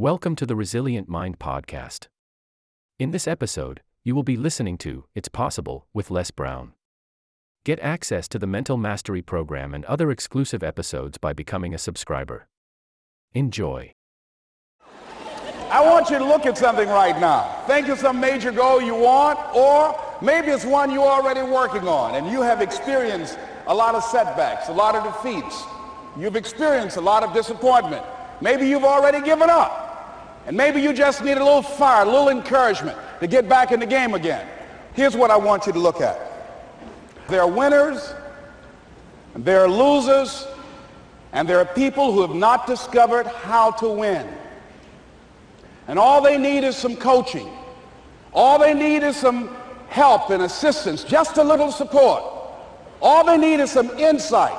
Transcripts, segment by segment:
Welcome to the Resilient Mind Podcast. In this episode, you will be listening to It's Possible with Les Brown. Get access to the Mental Mastery Program and other exclusive episodes by becoming a subscriber. Enjoy. I want you to look at something right now. Think of some major goal you want, or maybe it's one you're already working on and you have experienced a lot of setbacks, a lot of defeats. You've experienced a lot of disappointment. Maybe you've already given up. And maybe you just need a little fire, a little encouragement to get back in the game again. Here's what I want you to look at. There are winners, and there are losers, and there are people who have not discovered how to win. And all they need is some coaching. All they need is some help and assistance, just a little support. All they need is some insight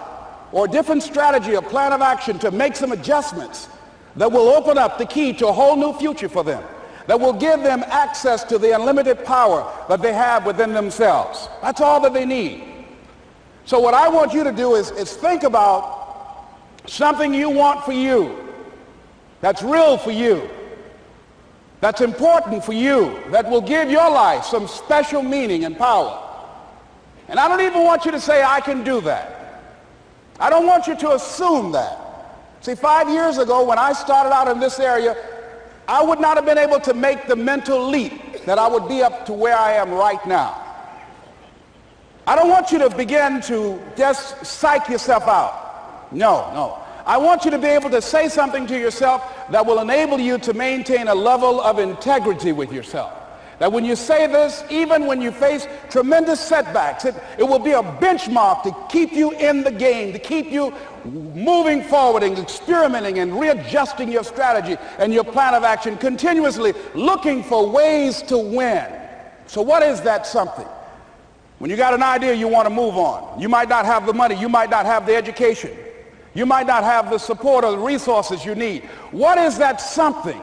or a different strategy, a plan of action to make some adjustments that will open up the key to a whole new future for them, that will give them access to the unlimited power that they have within themselves. That's all that they need. So what I want you to do is, is think about something you want for you, that's real for you, that's important for you, that will give your life some special meaning and power. And I don't even want you to say, I can do that. I don't want you to assume that. See, five years ago when I started out in this area, I would not have been able to make the mental leap that I would be up to where I am right now. I don't want you to begin to just psych yourself out. No, no. I want you to be able to say something to yourself that will enable you to maintain a level of integrity with yourself. That when you say this, even when you face tremendous setbacks, it, it will be a benchmark to keep you in the game, to keep you moving forward and experimenting and readjusting your strategy and your plan of action, continuously looking for ways to win. So what is that something? When you got an idea you want to move on, you might not have the money, you might not have the education, you might not have the support or the resources you need. What is that something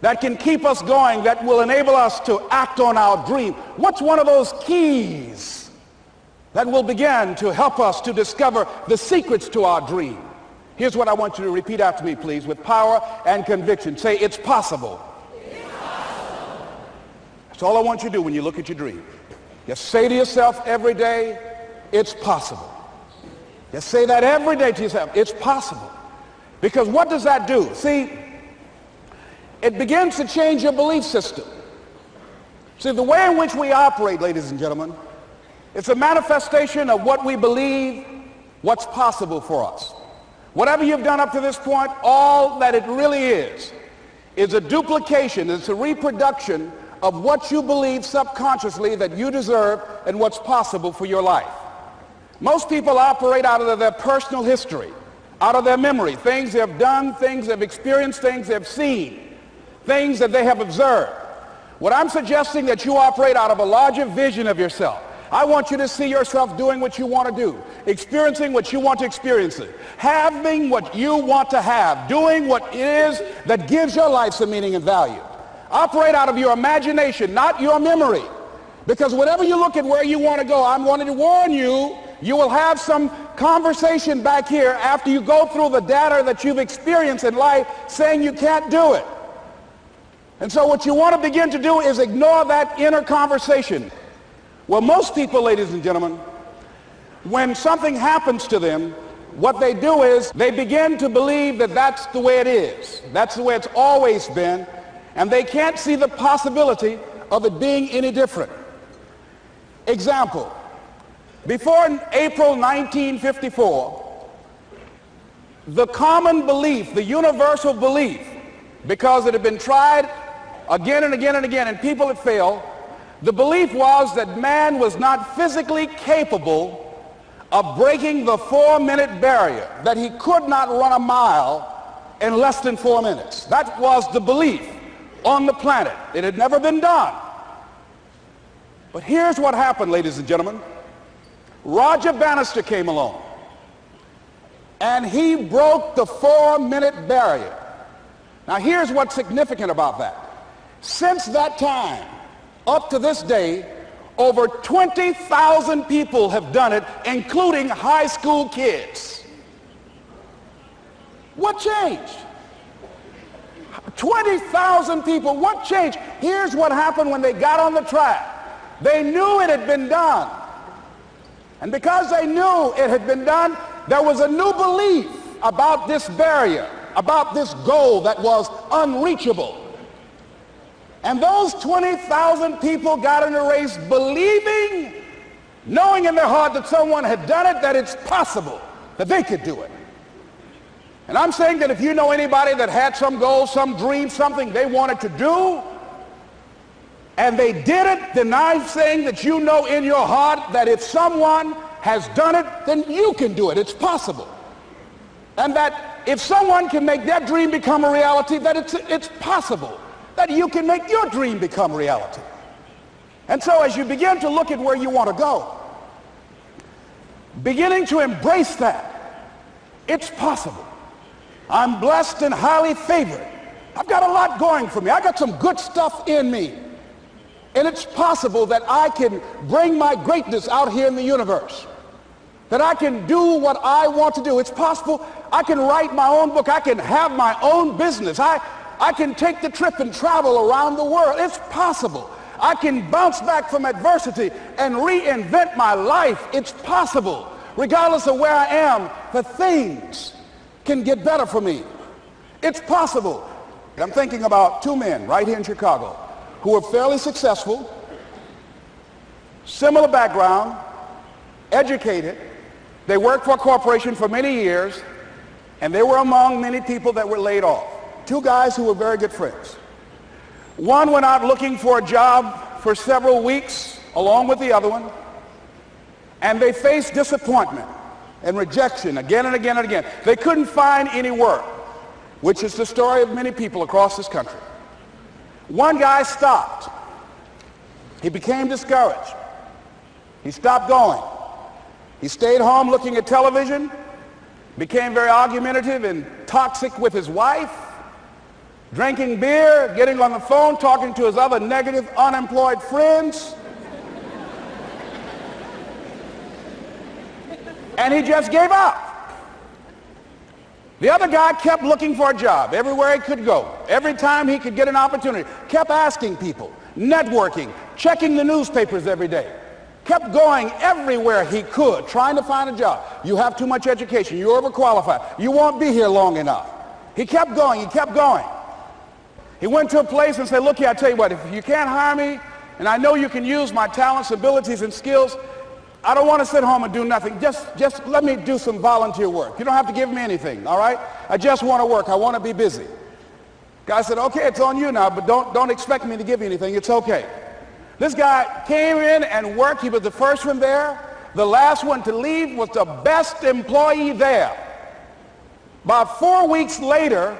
that can keep us going, that will enable us to act on our dream? What's one of those keys that will begin to help us to discover the secrets to our dream? Here's what I want you to repeat after me, please, with power and conviction. Say, it's possible. That's all I want you to do when you look at your dream. Just say to yourself every day, it's possible. Just say that every day to yourself, it's possible. Because what does that do? See, it begins to change your belief system. See, the way in which we operate, ladies and gentlemen, it's a manifestation of what we believe, what's possible for us. Whatever you've done up to this point, all that it really is, is a duplication, it's a reproduction of what you believe subconsciously that you deserve and what's possible for your life. Most people operate out of their personal history, out of their memory, things they have done, things they've experienced, things they've seen, things that they have observed. What I'm suggesting that you operate out of a larger vision of yourself. I want you to see yourself doing what you want to do, experiencing what you want to experience, having what you want to have, doing what it is that gives your life some meaning and value. Operate out of your imagination, not your memory. Because whenever you look at where you want to go, I'm wanting to warn you, you will have some conversation back here after you go through the data that you've experienced in life saying you can't do it. And so what you want to begin to do is ignore that inner conversation. Well, most people, ladies and gentlemen, when something happens to them, what they do is they begin to believe that that's the way it is. That's the way it's always been and they can't see the possibility of it being any different. Example, before April 1954, the common belief, the universal belief, because it had been tried again and again and again and people had failed, the belief was that man was not physically capable of breaking the four-minute barrier, that he could not run a mile in less than four minutes. That was the belief on the planet. It had never been done. But here's what happened, ladies and gentlemen. Roger Bannister came along, and he broke the four-minute barrier. Now, here's what's significant about that. Since that time, up to this day, over 20,000 people have done it, including high school kids. What changed? 20,000 people. What changed? Here's what happened when they got on the track. They knew it had been done. And because they knew it had been done, there was a new belief about this barrier, about this goal that was unreachable. And those 20,000 people got in the race believing, knowing in their heart that someone had done it, that it's possible that they could do it. And I'm saying that if you know anybody that had some goal, some dream, something they wanted to do, and they did it, then I'm saying that you know in your heart that if someone has done it, then you can do it. It's possible. And that if someone can make their dream become a reality, that it's, it's possible that you can make your dream become reality. And so as you begin to look at where you want to go, beginning to embrace that, it's possible. I'm blessed and highly favored. I've got a lot going for me. I got some good stuff in me. And it's possible that I can bring my greatness out here in the universe. That I can do what I want to do. It's possible I can write my own book. I can have my own business. I, I can take the trip and travel around the world. It's possible. I can bounce back from adversity and reinvent my life. It's possible. Regardless of where I am, the things can get better for me. It's possible. I'm thinking about two men right here in Chicago who were fairly successful, similar background, educated. They worked for a corporation for many years, and they were among many people that were laid off. Two guys who were very good friends. One went out looking for a job for several weeks along with the other one, and they faced disappointment and rejection again and again and again. They couldn't find any work, which is the story of many people across this country. One guy stopped. He became discouraged. He stopped going. He stayed home looking at television, became very argumentative and toxic with his wife, drinking beer, getting on the phone, talking to his other negative, unemployed friends. and he just gave up. The other guy kept looking for a job everywhere he could go. Every time he could get an opportunity, kept asking people, networking, checking the newspapers every day. Kept going everywhere he could, trying to find a job. You have too much education. You're overqualified. You won't be here long enough. He kept going. He kept going. He went to a place and said, look here, I tell you what, if you can't hire me, and I know you can use my talents, abilities, and skills, I don't want to sit home and do nothing. Just, just let me do some volunteer work. You don't have to give me anything, all right? I just want to work. I want to be busy. Guy said, okay, it's on you now, but don't, don't expect me to give you anything. It's okay. This guy came in and worked. He was the first one there. The last one to leave was the best employee there. About four weeks later,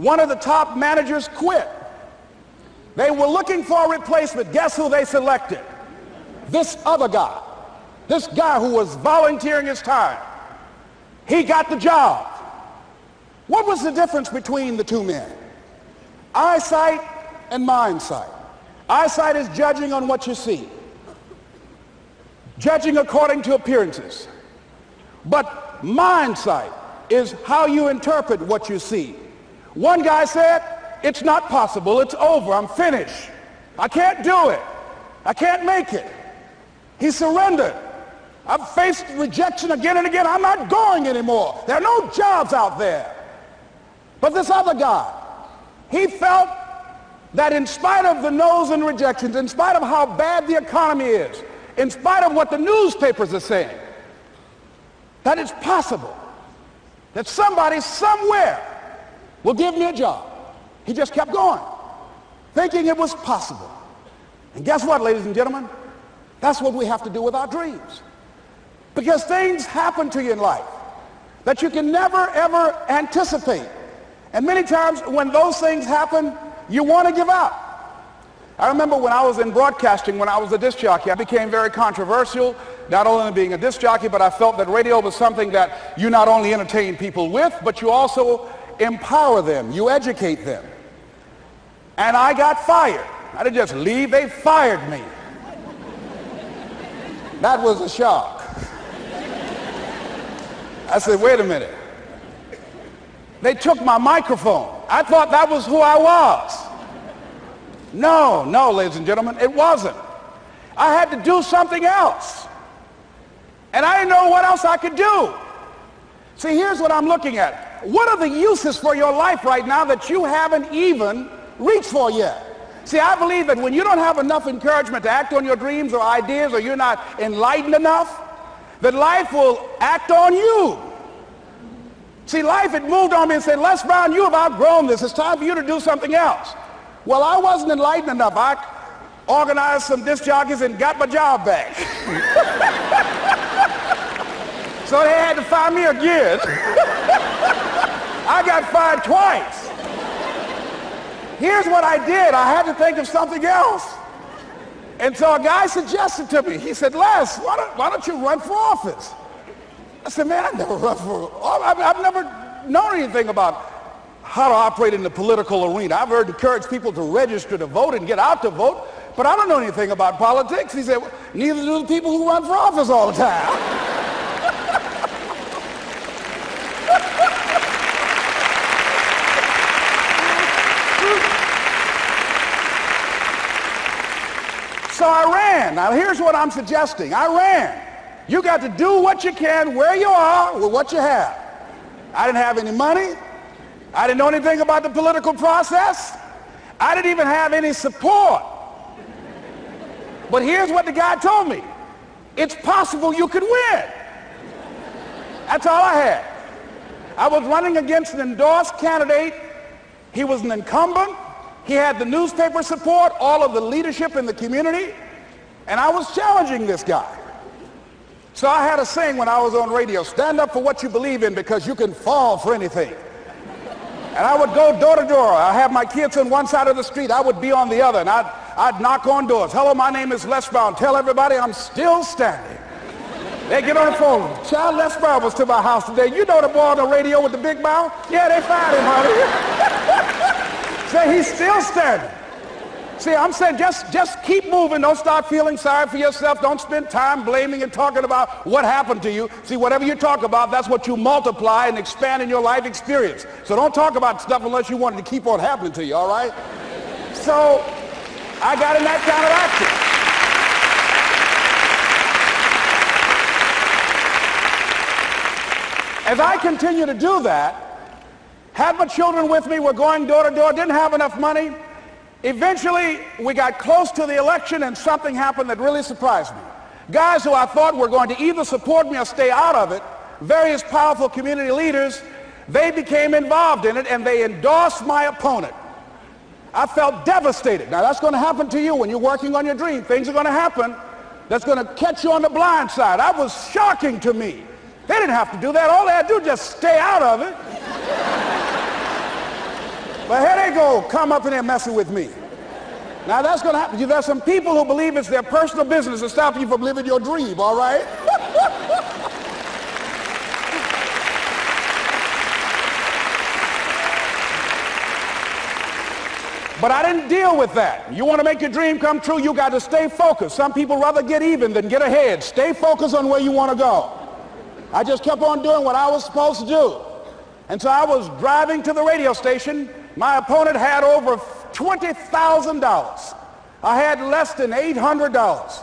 one of the top managers quit. They were looking for a replacement. Guess who they selected? This other guy. This guy who was volunteering his time, he got the job. What was the difference between the two men? Eyesight and mind sight. Eyesight is judging on what you see, judging according to appearances. But mind sight is how you interpret what you see. One guy said, it's not possible, it's over, I'm finished. I can't do it. I can't make it. He surrendered. I've faced rejection again and again. I'm not going anymore. There are no jobs out there. But this other guy, he felt that in spite of the no's and rejections, in spite of how bad the economy is, in spite of what the newspapers are saying, that it's possible that somebody somewhere will give me a job. He just kept going, thinking it was possible. And guess what, ladies and gentlemen? That's what we have to do with our dreams. Because things happen to you in life that you can never, ever anticipate. And many times when those things happen, you want to give up. I remember when I was in broadcasting, when I was a disc jockey, I became very controversial, not only being a disc jockey, but I felt that radio was something that you not only entertain people with, but you also empower them, you educate them. And I got fired. I didn't just leave, they fired me. That was a shock. I said, wait a minute. They took my microphone. I thought that was who I was. No, no, ladies and gentlemen, it wasn't. I had to do something else. And I didn't know what else I could do. See, here's what I'm looking at. What are the uses for your life right now that you haven't even reached for yet? See, I believe that when you don't have enough encouragement to act on your dreams or ideas or you're not enlightened enough, that life will act on you. See, life had moved on me and said, Les Brown, you have outgrown this. It's time for you to do something else. Well, I wasn't enlightened enough. I organized some disc jockeys and got my job back. so they had to fire me again. I got fired twice. Here's what I did. I had to think of something else. And so a guy suggested to me, he said, Les, why don't, why don't you run for office? I said, man, I've never run for oh, office. I've never known anything about how to operate in the political arena. I've heard encourage people to register to vote and get out to vote, but I don't know anything about politics. He said, neither do the people who run for office all the time. So I ran. Now here's what I'm suggesting. I ran. You got to do what you can where you are with what you have. I didn't have any money. I didn't know anything about the political process. I didn't even have any support. But here's what the guy told me. It's possible you could win. That's all I had. I was running against an endorsed candidate. He was an incumbent. He had the newspaper support, all of the leadership in the community, and I was challenging this guy. So I had a saying when I was on radio, stand up for what you believe in because you can fall for anything. And I would go door to door. I have my kids on one side of the street. I would be on the other. And I'd, I'd knock on doors. Hello, my name is Les Brown. Tell everybody I'm still standing. They get on the phone. Child Les Brown was to my house today. You know the boy on the radio with the big mouth? Yeah, they fired him, honey. Say he's still standing. See, I'm saying just, just keep moving. Don't start feeling sorry for yourself. Don't spend time blaming and talking about what happened to you. See, whatever you talk about, that's what you multiply and expand in your life experience. So don't talk about stuff unless you want it to keep on happening to you, all right? So I got in that kind of action. As I continue to do that, had my children with me, were going door to door, didn't have enough money. Eventually, we got close to the election and something happened that really surprised me. Guys who I thought were going to either support me or stay out of it, various powerful community leaders, they became involved in it and they endorsed my opponent. I felt devastated. Now that's going to happen to you when you're working on your dream. Things are going to happen that's going to catch you on the blind side. That was shocking to me. They didn't have to do that. All they had to do was just stay out of it. But here they go, come up in there messing with me. Now that's going to happen. There's some people who believe it's their personal business to stop you from living your dream, all right? But I didn't deal with that. You want to make your dream come true, you got to stay focused. Some people rather get even than get ahead. Stay focused on where you want to go. I just kept on doing what I was supposed to do. And so I was driving to the radio station. My opponent had over $20,000. I had less than $800.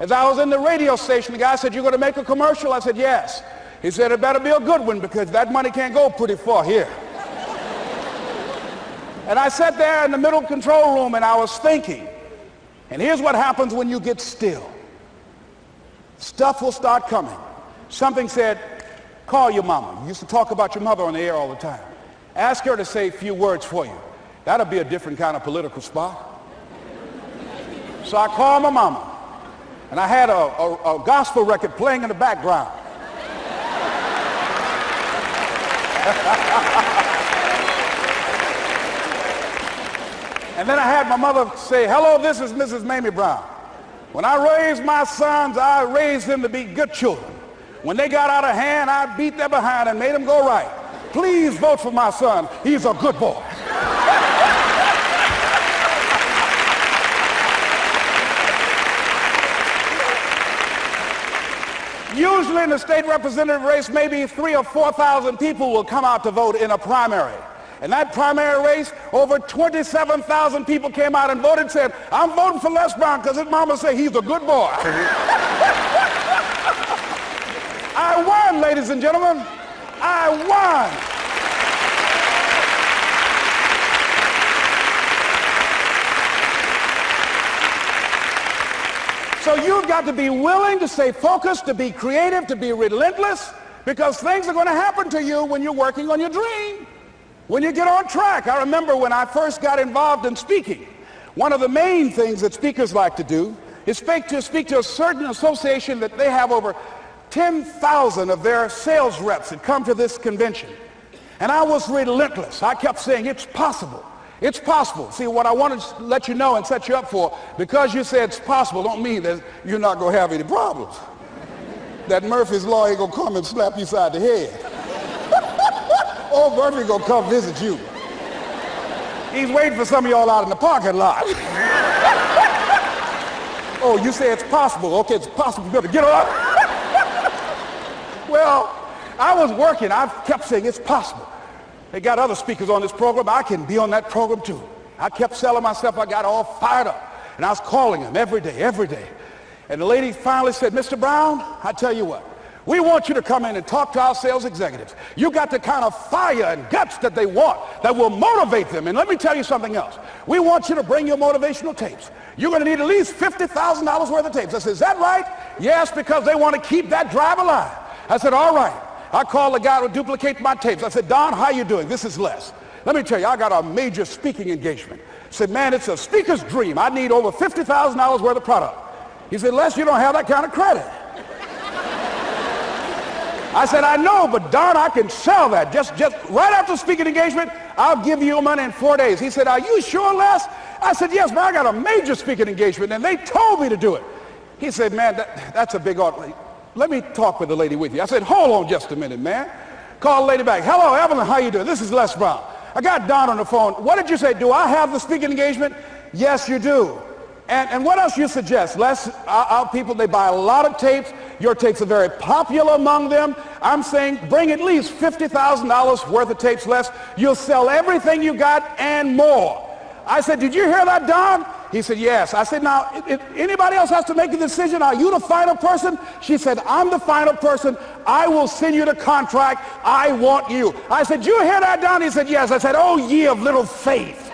As I was in the radio station, the guy said, you're going to make a commercial? I said, yes. He said, it better be a good one because that money can't go pretty far here. and I sat there in the middle control room and I was thinking. And here's what happens when you get still. Stuff will start coming. Something said, call your mama. You used to talk about your mother on the air all the time. Ask her to say a few words for you. That'll be a different kind of political spot. So I called my mama. And I had a, a, a gospel record playing in the background. and then I had my mother say, hello, this is Mrs. Mamie Brown. When I raised my sons, I raised them to be good children. When they got out of hand, I beat them behind and made them go right. Please vote for my son. He's a good boy. Usually in the state representative race, maybe three or 4,000 people will come out to vote in a primary. In that primary race, over 27,000 people came out and voted and said, I'm voting for Les Brown because his mama said he's a good boy. I won, ladies and gentlemen. I won. So you've got to be willing to stay focused, to be creative, to be relentless, because things are going to happen to you when you're working on your dream, when you get on track. I remember when I first got involved in speaking, one of the main things that speakers like to do is speak to, speak to a certain association that they have over 10,000 of their sales reps had come to this convention. And I was relentless. I kept saying, it's possible. It's possible. See, what I want to let you know and set you up for, because you said it's possible, don't mean that you're not going to have any problems. that Murphy's Law ain't going to come and slap you side the head. oh, Murphy going to come visit you. He's waiting for some of y'all out in the parking lot. oh, you say it's possible. Okay, it's possible. You better get up. Well, I was working. I kept saying it's possible. They got other speakers on this program. I can be on that program too. I kept selling myself. I got all fired up. And I was calling them every day, every day. And the lady finally said, Mr. Brown, I tell you what, we want you to come in and talk to our sales executives. You got the kind of fire and guts that they want that will motivate them. And let me tell you something else. We want you to bring your motivational tapes. You're going to need at least $50,000 worth of tapes. I said, is that right? Yes, because they want to keep that drive alive. I said, all right. I called the guy to duplicate my tapes. I said, Don, how you doing? This is Les. Let me tell you, I got a major speaking engagement. I said, man, it's a speaker's dream. I need over $50,000 worth of product. He said, Les, you don't have that kind of credit. I said, I know, but Don, I can sell that. Just, just right after speaking engagement, I'll give you money in four days. He said, are you sure, Les? I said, yes, man, I got a major speaking engagement, and they told me to do it. He said, man, that, that's a big order. Let me talk with the lady with you. I said, hold on just a minute, man. Call the lady back. Hello, Evelyn, how you doing? This is Les Brown. I got Don on the phone. What did you say? Do I have the speaking engagement? Yes, you do. And, and what else you suggest? Les, our, our people, they buy a lot of tapes. Your tapes are very popular among them. I'm saying bring at least $50,000 worth of tapes, Les. You'll sell everything you got and more. I said, did you hear that, Don? He said, yes. I said, now, if anybody else has to make a decision, are you the final person? She said, I'm the final person. I will send you the contract. I want you. I said, you hear that, Don? He said, yes. I said, oh, ye of little faith.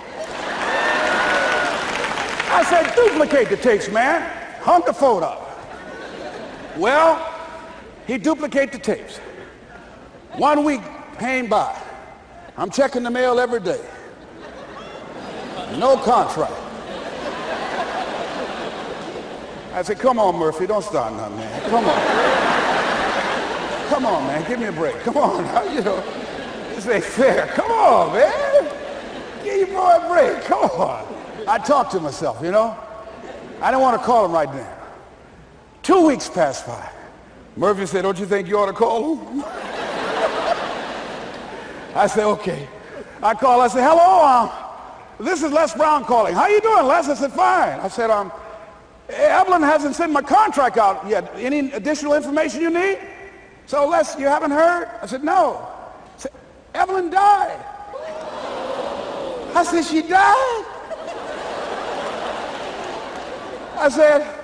I said, duplicate the tapes, man. Hung the phone up. Well, he duplicate the tapes. One week came by. I'm checking the mail every day. No contract. I said, come on, Murphy, don't start nothing, man. Come on. Come on, man, give me a break. Come on, you know, this ain't fair. Come on, man. Give your boy a break. Come on. I talked to myself, you know. I didn't want to call him right now. Two weeks passed by. Murphy said, don't you think you ought to call him? I said, okay. I called. I said, hello, um, this is Les Brown calling. How you doing, Les? I said, fine. I said, um, Evelyn hasn't sent my contract out yet. Any additional information you need? So Les, you haven't heard? I said, no. I said, Evelyn died. I said, she died? I said,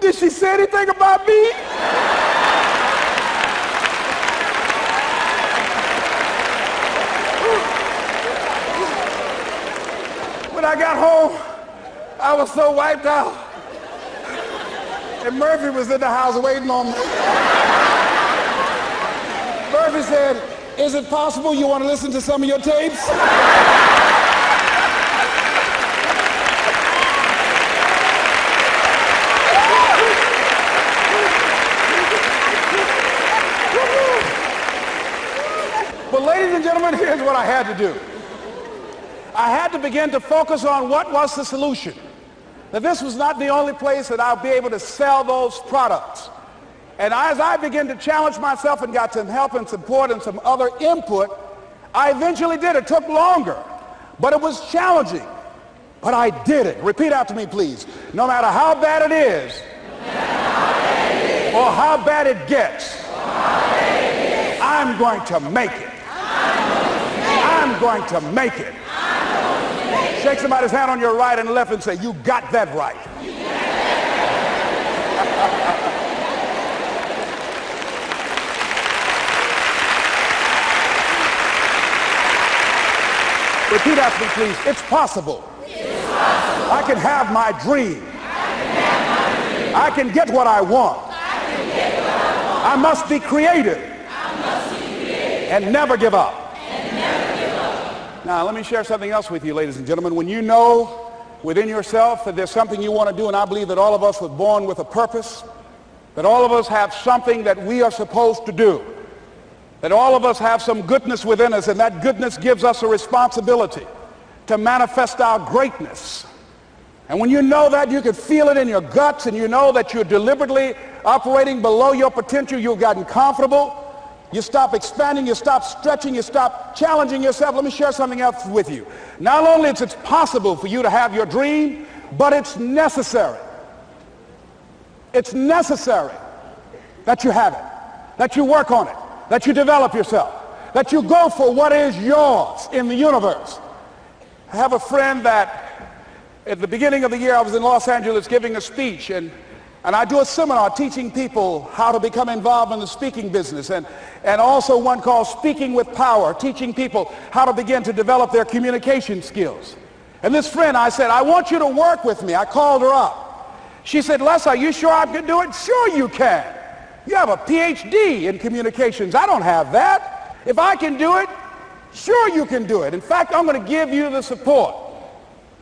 did she say anything about me? when I got home, I was so wiped out. And Murphy was in the house waiting on me. Murphy said, is it possible you want to listen to some of your tapes? But ladies and gentlemen, here's what I had to do. I had to begin to focus on what was the solution. That this was not the only place that I'll be able to sell those products. And as I began to challenge myself and got some help and support and some other input, I eventually did. It took longer, but it was challenging. But I did it. Repeat after me, please. No matter how bad it is, or how bad it gets, I'm going to make it. I'm going to make it. Shake somebody's hand on your right and left and say, you got that right. Repeat after me, please. It's possible. It's possible. I can have my dream. I can get what I want. I must be I must be creative and never give up. and never give up. Now, let me share something else with you, ladies and gentlemen. When you know within yourself that there's something you want to do, and I believe that all of us were born with a purpose, that all of us have something that we are supposed to do, that all of us have some goodness within us, and that goodness gives us a responsibility to manifest our greatness. And when you know that, you can feel it in your guts, and you know that you're deliberately operating below your potential, you've gotten comfortable, you stop expanding, you stop stretching, you stop challenging yourself. Let me share something else with you. Not only is it possible for you to have your dream, but it's necessary. It's necessary that you have it, that you work on it, that you develop yourself, that you go for what is yours in the universe. I have a friend that at the beginning of the year I was in Los Angeles giving a speech and and I do a seminar teaching people how to become involved in the speaking business and, and also one called Speaking with Power, teaching people how to begin to develop their communication skills. And this friend, I said, I want you to work with me. I called her up. She said, Les, are you sure I can do it? Sure you can. You have a PhD in communications. I don't have that. If I can do it, sure you can do it. In fact, I'm going to give you the support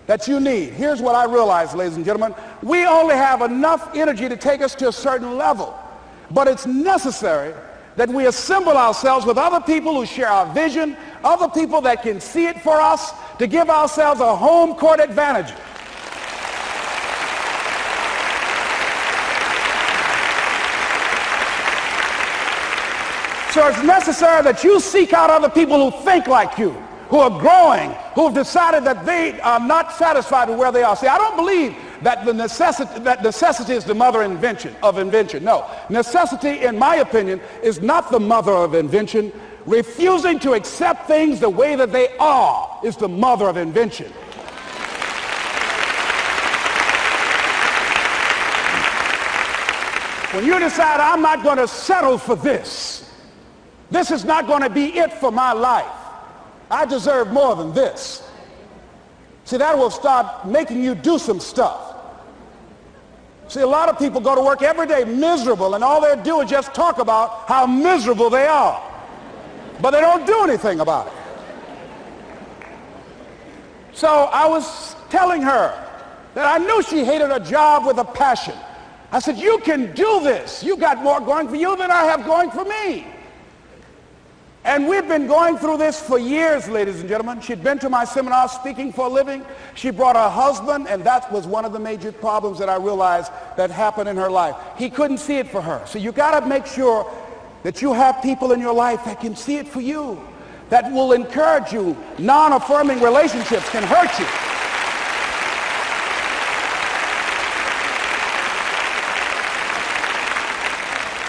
that you need. Here's what I realize, ladies and gentlemen. We only have enough energy to take us to a certain level. But it's necessary that we assemble ourselves with other people who share our vision, other people that can see it for us, to give ourselves a home court advantage. So it's necessary that you seek out other people who think like you, who are growing, who have decided that they are not satisfied with where they are. See, I don't believe that the necessity, that necessity is the mother invention of invention. No, necessity, in my opinion, is not the mother of invention. Refusing to accept things the way that they are is the mother of invention. When you decide I'm not going to settle for this, this is not going to be it for my life. I deserve more than this. See, that will start making you do some stuff. See, a lot of people go to work every day miserable, and all they do is just talk about how miserable they are. But they don't do anything about it. So I was telling her that I knew she hated her job with a passion. I said, you can do this. You got more going for you than I have going for me. And we've been going through this for years, ladies and gentlemen. She'd been to my seminar speaking for a living. She brought her husband, and that was one of the major problems that I realized that happened in her life. He couldn't see it for her. So you got to make sure that you have people in your life that can see it for you, that will encourage you. Non-affirming relationships can hurt you.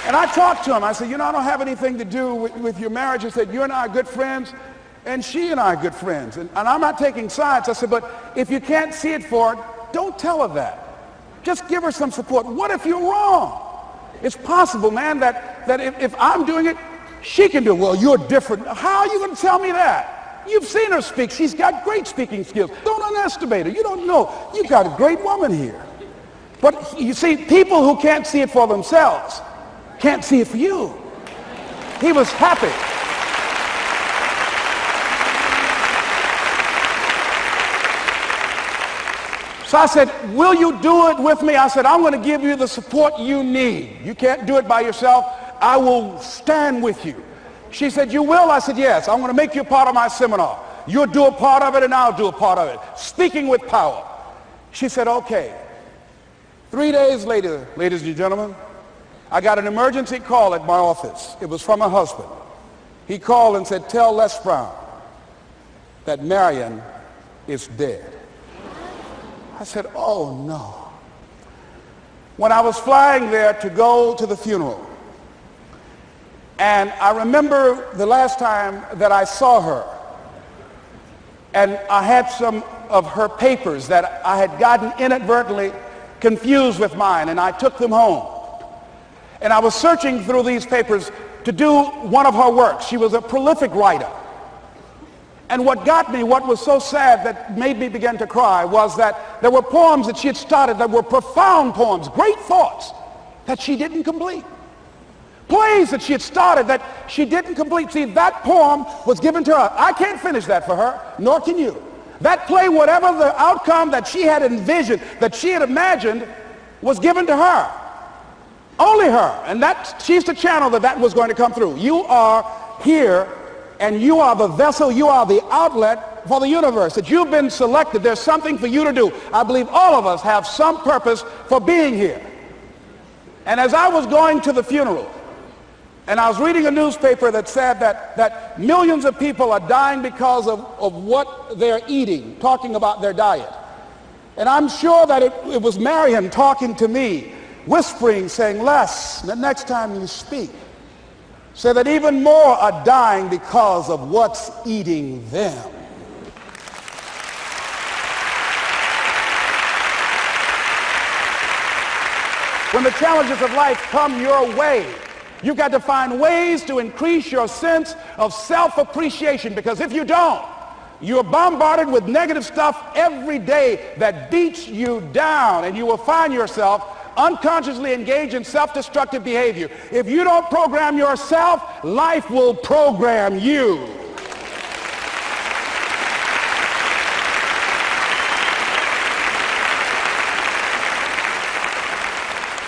And I talked to him. I said, you know, I don't have anything to do with, with your marriage. He said, you and I are good friends, and she and I are good friends. And, and I'm not taking sides. I said, but if you can't see it for her, don't tell her that. Just give her some support. What if you're wrong? It's possible, man, that, that if, if I'm doing it, she can do it. Well, you're different. How are you going to tell me that? You've seen her speak. She's got great speaking skills. Don't underestimate her. You don't know. You've got a great woman here. But you see, people who can't see it for themselves can't see it for you. He was happy. So I said, will you do it with me? I said, I'm going to give you the support you need. You can't do it by yourself. I will stand with you. She said, you will? I said, yes. I'm going to make you part of my seminar. You'll do a part of it and I'll do a part of it. Speaking with power. She said, okay. Three days later, ladies and gentlemen, I got an emergency call at my office. It was from a husband. He called and said, tell Les Brown that Marion is dead. I said, oh no. When I was flying there to go to the funeral, and I remember the last time that I saw her, and I had some of her papers that I had gotten inadvertently confused with mine, and I took them home. And I was searching through these papers to do one of her works. She was a prolific writer. And what got me, what was so sad that made me begin to cry, was that there were poems that she had started that were profound poems, great thoughts that she didn't complete. Plays that she had started that she didn't complete. See, that poem was given to her. I can't finish that for her, nor can you. That play, whatever the outcome that she had envisioned, that she had imagined, was given to her. Only her. And that she's the channel that that was going to come through. You are here and you are the vessel, you are the outlet for the universe. That you've been selected. There's something for you to do. I believe all of us have some purpose for being here. And as I was going to the funeral, and I was reading a newspaper that said that, that millions of people are dying because of, of what they're eating, talking about their diet. And I'm sure that it, it was Marion talking to me, whispering, saying, Les the next time you speak, say that even more are dying because of what's eating them. When the challenges of life come your way, You've got to find ways to increase your sense of self-appreciation because if you don't, you're bombarded with negative stuff every day that beats you down and you will find yourself unconsciously engage in self-destructive behavior. If you don't program yourself, life will program you.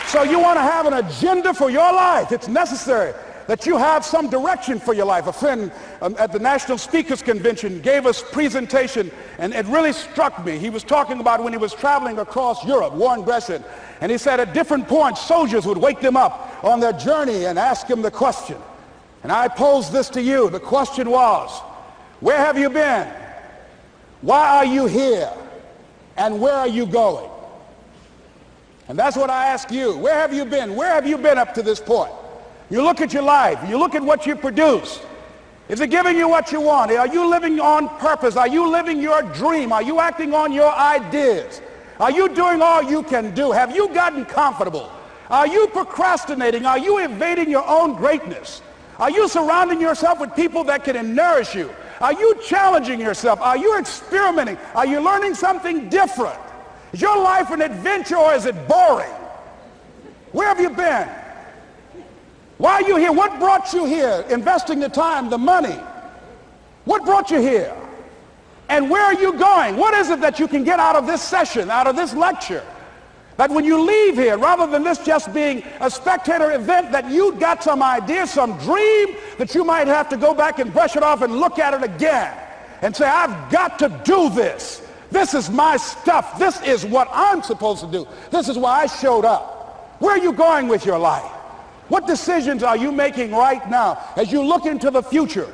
So you want to have an agenda for your life. It's necessary that you have some direction for your life. A friend um, at the National Speakers Convention gave us presentation, and it really struck me. He was talking about when he was traveling across Europe, Warren Greshes, and he said at different points, soldiers would wake them up on their journey and ask them the question. And I posed this to you. The question was, where have you been? Why are you here? And where are you going? And that's what I ask you. Where have you been? Where have you been up to this point? You look at your life. You look at what you produce. Is it giving you what you want? Are you living on purpose? Are you living your dream? Are you acting on your ideas? Are you doing all you can do? Have you gotten comfortable? Are you procrastinating? Are you evading your own greatness? Are you surrounding yourself with people that can nourish you? Are you challenging yourself? Are you experimenting? Are you learning something different? Is your life an adventure or is it boring? Where have you been? Why are you here? What brought you here? Investing the time, the money. What brought you here? And where are you going? What is it that you can get out of this session, out of this lecture? That when you leave here, rather than this just being a spectator event, that you got some idea, some dream, that you might have to go back and brush it off and look at it again and say, I've got to do this. This is my stuff. This is what I'm supposed to do. This is why I showed up. Where are you going with your life? What decisions are you making right now as you look into the future?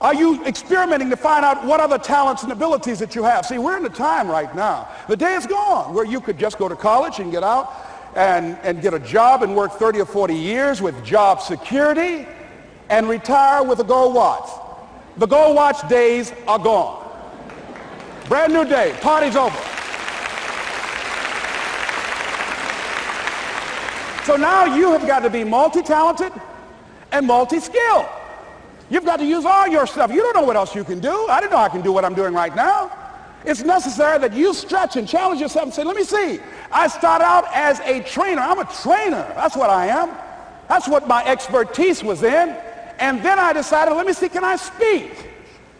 Are you experimenting to find out what other talents and abilities that you have? See, we're in a time right now. The day is gone where you could just go to college and get out and, and get a job and work 30 or 40 years with job security and retire with a gold watch. The gold watch days are gone. Brand new day. Party's over. So now you have got to be multi-talented and multi-skilled. You've got to use all your stuff. You don't know what else you can do. I didn't know I can do what I'm doing right now. It's necessary that you stretch and challenge yourself and say, let me see. I start out as a trainer. I'm a trainer. That's what I am. That's what my expertise was in. And then I decided, let me see, can I speak?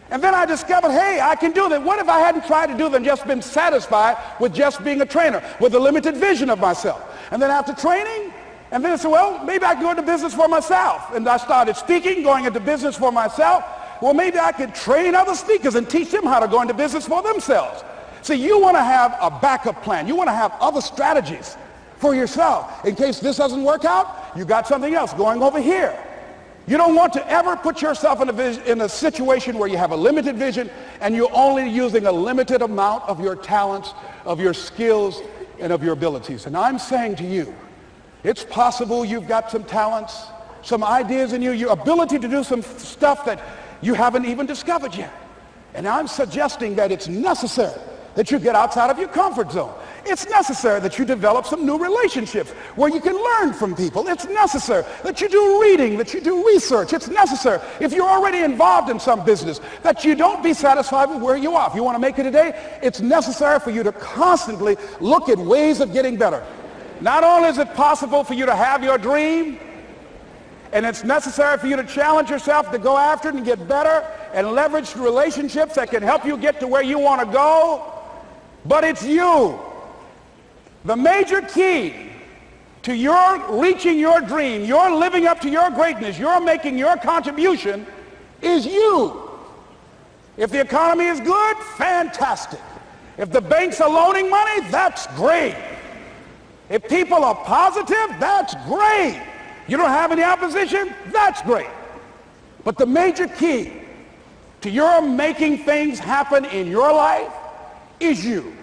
And then I discovered, hey, I can do that. What if I hadn't tried to do that and just been satisfied with just being a trainer, with a limited vision of myself? And then after training, and then I said, well, maybe I can go into business for myself. And I started speaking, going into business for myself. Well, maybe I could train other speakers and teach them how to go into business for themselves. See, you want to have a backup plan. You want to have other strategies for yourself. In case this doesn't work out, you got something else going over here. You don't want to ever put yourself in a, in a situation where you have a limited vision and you're only using a limited amount of your talents, of your skills, and of your abilities. And I'm saying to you, it's possible you've got some talents, some ideas in you, your ability to do some stuff that you haven't even discovered yet. And I'm suggesting that it's necessary that you get outside of your comfort zone. It's necessary that you develop some new relationships where you can learn from people. It's necessary that you do reading, that you do research. It's necessary, if you're already involved in some business, that you don't be satisfied with where you are. If you want to make it today, it's necessary for you to constantly look at ways of getting better. Not only is it possible for you to have your dream, and it's necessary for you to challenge yourself to go after it and get better and leverage relationships that can help you get to where you want to go, but it's you. The major key to your reaching your dream, your living up to your greatness, your making your contribution is you. If the economy is good, fantastic. If the banks are loaning money, that's great. If people are positive, that's great. You don't have any opposition, that's great. But the major key to your making things happen in your life is you.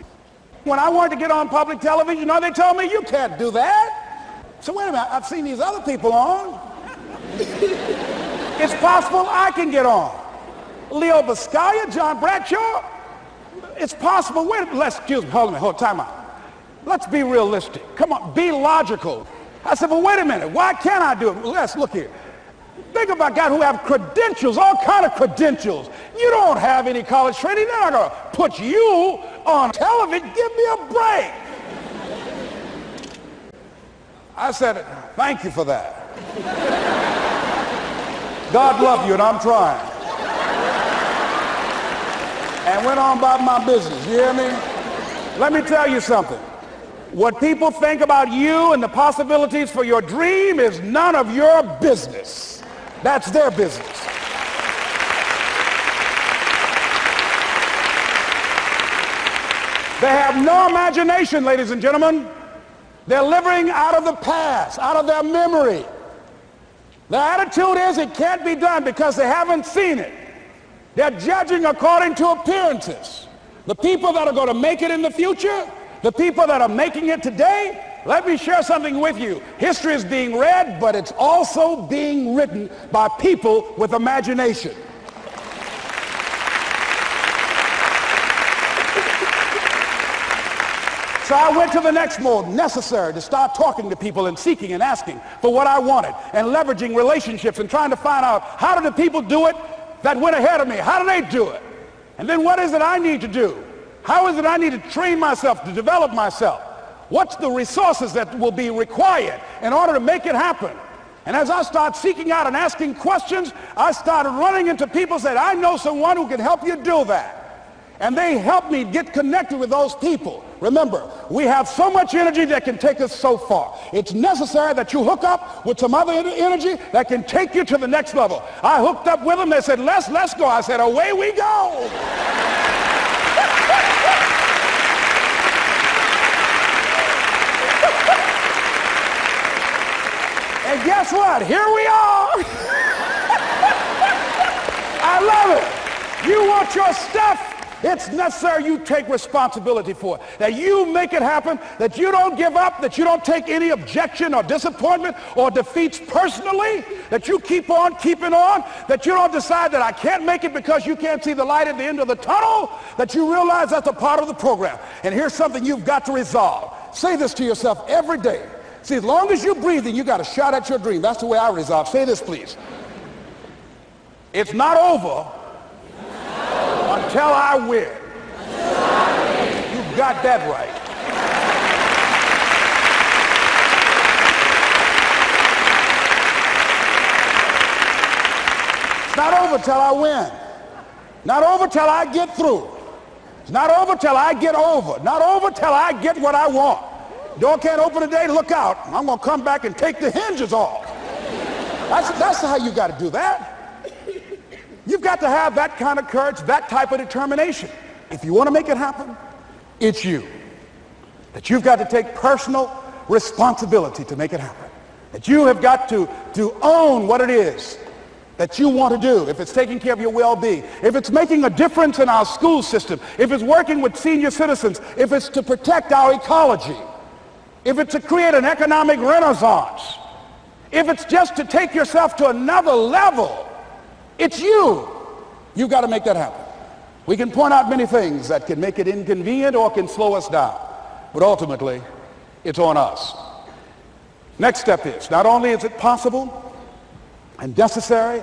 When I wanted to get on public television, you know, they told me, you can't do that. So wait a minute, I've seen these other people on. it's possible I can get on. Leo Buscaglia, John Bradshaw, it's possible. Wait, let's, excuse me, hold on, hold time out. Let's be realistic. Come on, be logical. I said, well, wait a minute. Why can't I do it? Let's look here. Think about guys who have credentials, all kind of credentials. You don't have any college training. They're not going to put you on television. Give me a break. I said, thank you for that. God love you, and I'm trying. And went on about my business. You hear me? Let me tell you something. What people think about you and the possibilities for your dream is none of your business. That's their business. They have no imagination, ladies and gentlemen. They're living out of the past, out of their memory. Their attitude is it can't be done because they haven't seen it. They're judging according to appearances. The people that are going to make it in the future, the people that are making it today, let me share something with you. History is being read, but it's also being written by people with imagination. So I went to the next mode, necessary to start talking to people and seeking and asking for what I wanted and leveraging relationships and trying to find out how do the people do it that went ahead of me? How do they do it? And then what is it I need to do? How is it I need to train myself to develop myself? What's the resources that will be required in order to make it happen? And as I start seeking out and asking questions, I started running into people said, I know someone who can help you do that. And they helped me get connected with those people. Remember, we have so much energy that can take us so far. It's necessary that you hook up with some other energy that can take you to the next level. I hooked up with them. They said, let's, let's go. I said, away we go. And guess what? Here we are. I love it. You want your stuff? It's necessary you take responsibility for it. That you make it happen, that you don't give up, that you don't take any objection or disappointment or defeats personally, that you keep on keeping on, that you don't decide that I can't make it because you can't see the light at the end of the tunnel, that you realize that's a part of the program. And here's something you've got to resolve. Say this to yourself every day. See, as long as you're breathing, you got a shot at your dream. That's the way I resolve. Say this, please. It's not over until I win. You got that right. It's not over till I win. Not over till I get through. It's not over till I get over. Not over till I get what I want. Door can't open today, look out. I'm going to come back and take the hinges off. That's, that's how you got to do that. You've got to have that kind of courage, that type of determination. If you want to make it happen, it's you. That you've got to take personal responsibility to make it happen. That you have got to, to own what it is that you want to do, if it's taking care of your well-being, if it's making a difference in our school system, if it's working with senior citizens, if it's to protect our ecology, if it's to create an economic renaissance, if it's just to take yourself to another level, it's you. You've got to make that happen. We can point out many things that can make it inconvenient or can slow us down. But ultimately, it's on us. Next step is, not only is it possible and necessary,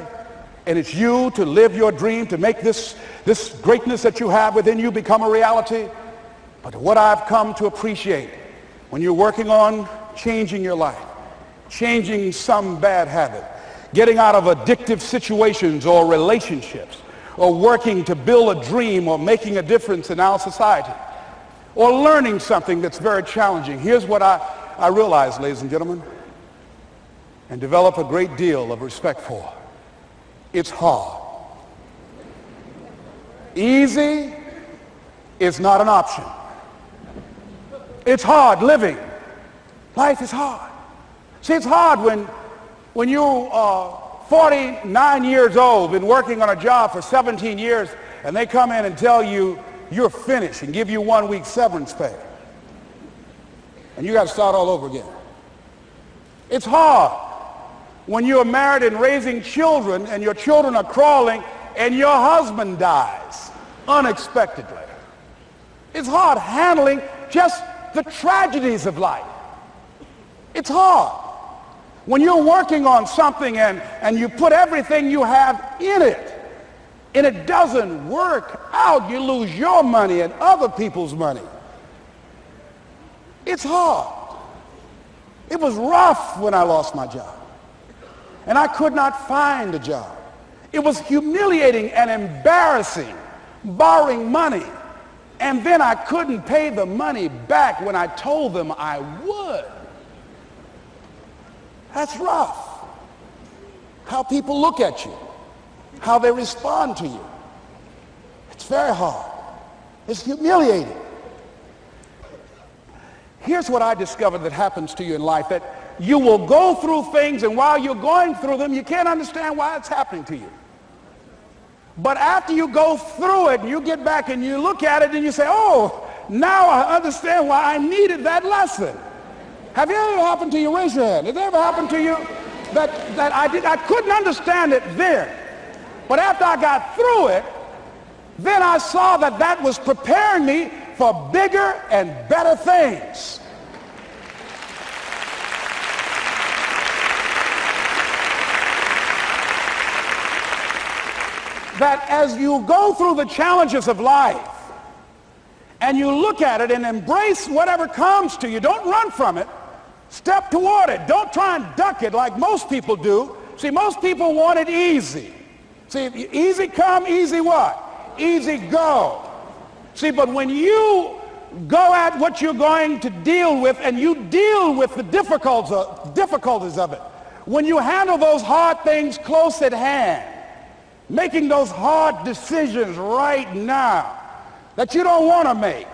and it's you to live your dream, to make this, this greatness that you have within you become a reality, but what I've come to appreciate when you're working on changing your life, changing some bad habit, getting out of addictive situations or relationships, or working to build a dream or making a difference in our society, or learning something that's very challenging. Here's what I, I realize, ladies and gentlemen, and develop a great deal of respect for. It's hard. Easy is not an option. It's hard living. Life is hard. See, it's hard when, when you are 49 years old, been working on a job for 17 years, and they come in and tell you you're finished and give you one week severance pay. And you got to start all over again. It's hard when you're married and raising children and your children are crawling and your husband dies unexpectedly. It's hard handling just the tragedies of life. It's hard. When you're working on something and, and you put everything you have in it, and it doesn't work out, you lose your money and other people's money. It's hard. It was rough when I lost my job. And I could not find a job. It was humiliating and embarrassing, borrowing money and then I couldn't pay the money back when I told them I would. That's rough. How people look at you, how they respond to you. It's very hard. It's humiliating. Here's what I discovered that happens to you in life, that you will go through things and while you're going through them, you can't understand why it's happening to you. But after you go through it you get back and you look at it and you say, oh, now I understand why I needed that lesson. Have you ever happened to you? Raise your hand. Has it ever happened to you that, that I, did, I couldn't understand it then? But after I got through it, then I saw that that was preparing me for bigger and better things. That as you go through the challenges of life and you look at it and embrace whatever comes to you, don't run from it. Step toward it. Don't try and duck it like most people do. See, most people want it easy. See, easy come, easy what? Easy go. See, but when you go at what you're going to deal with and you deal with the difficulties of it, when you handle those hard things close at hand, making those hard decisions right now that you don't want to make,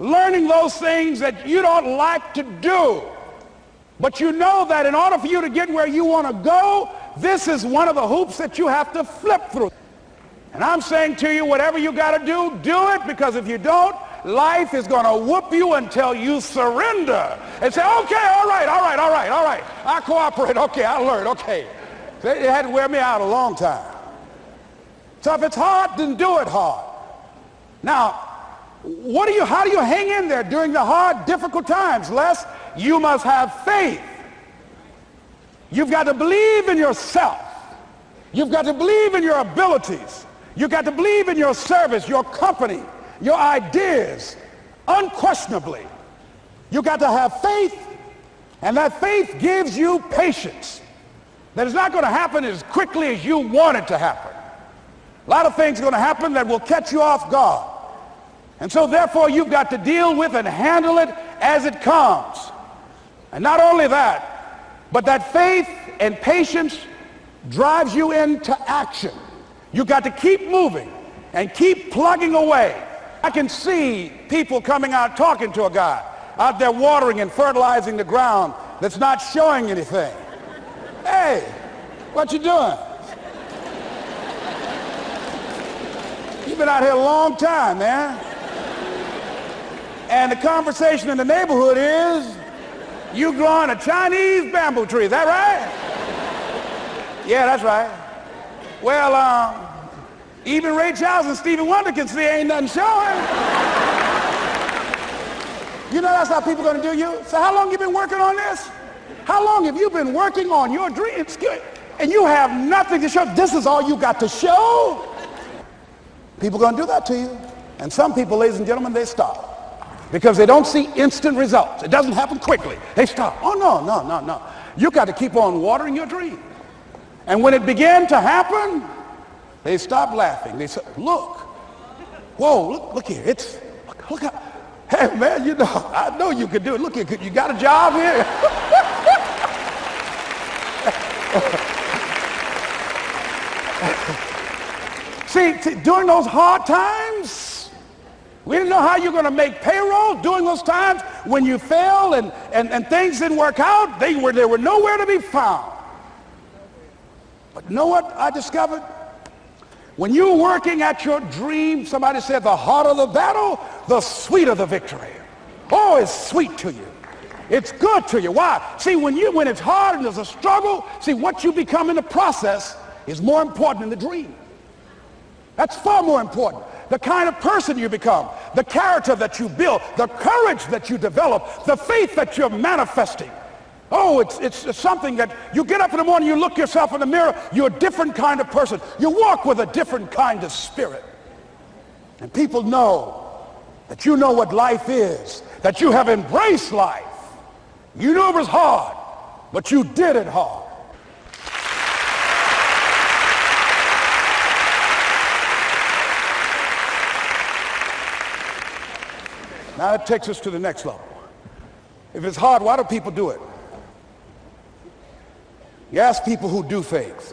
learning those things that you don't like to do. But you know that in order for you to get where you want to go, this is one of the hoops that you have to flip through. And I'm saying to you, whatever you got to do, do it because if you don't, life is going to whoop you until you surrender and say, okay, all right, all right, all right, all right. I cooperate. Okay, I learned. Okay. It had to wear me out a long time. So if it's hard, then do it hard. Now, what do you, how do you hang in there during the hard, difficult times? Les, you must have faith. You've got to believe in yourself. You've got to believe in your abilities. You've got to believe in your service, your company, your ideas, unquestionably. You've got to have faith, and that faith gives you patience. That it's not going to happen as quickly as you want it to happen. A lot of things are going to happen that will catch you off guard. And so therefore you've got to deal with and handle it as it comes. And not only that, but that faith and patience drives you into action. You've got to keep moving and keep plugging away. I can see people coming out talking to a guy out there watering and fertilizing the ground that's not showing anything. Hey, what you doing? Been out here a long time, man. And the conversation in the neighborhood is, you growing a Chinese bamboo tree, is that right? Yeah, that's right. Well, um, Even Ray Charles and Stevie Wonder can see ain't nothing showing. you know that's how people to do you? So how long you been working on this? How long have you been working on your dreams? And you have nothing to show. This is all you got to show. People going to do that to you. And some people, ladies and gentlemen, they stop because they don't see instant results. It doesn't happen quickly. They stop. Oh, no, no, no, no. You got to keep on watering your dream. And when it began to happen, they stopped laughing. They said, look, whoa, look, look here. It's, look, look how, hey, man, you know, I know you can do it. Look here, you got a job here? see, see, during those hard times, we didn't know how you're going to make payroll during those times when you failed and, and, and things didn't work out. They were, they were nowhere to be found. But you know what I discovered? When you're working at your dream, somebody said the harder the battle, the sweeter the victory. Oh, it's sweet to you. It's good to you. Why? See, when you when it's hard and there's a struggle, see what you become in the process is more important than the dream. That's far more important. The kind of person you become, the character that you build, the courage that you develop, the faith that you're manifesting. Oh, it's, it's, something that you get up in the morning, you look yourself in the mirror, you're a different kind of person. You walk with a different kind of spirit. And people know that you know what life is, that you have embraced life. You knew it was hard, but you did it hard. Now it takes us to the next level. If it's hard, why do people do it? You ask people who do things.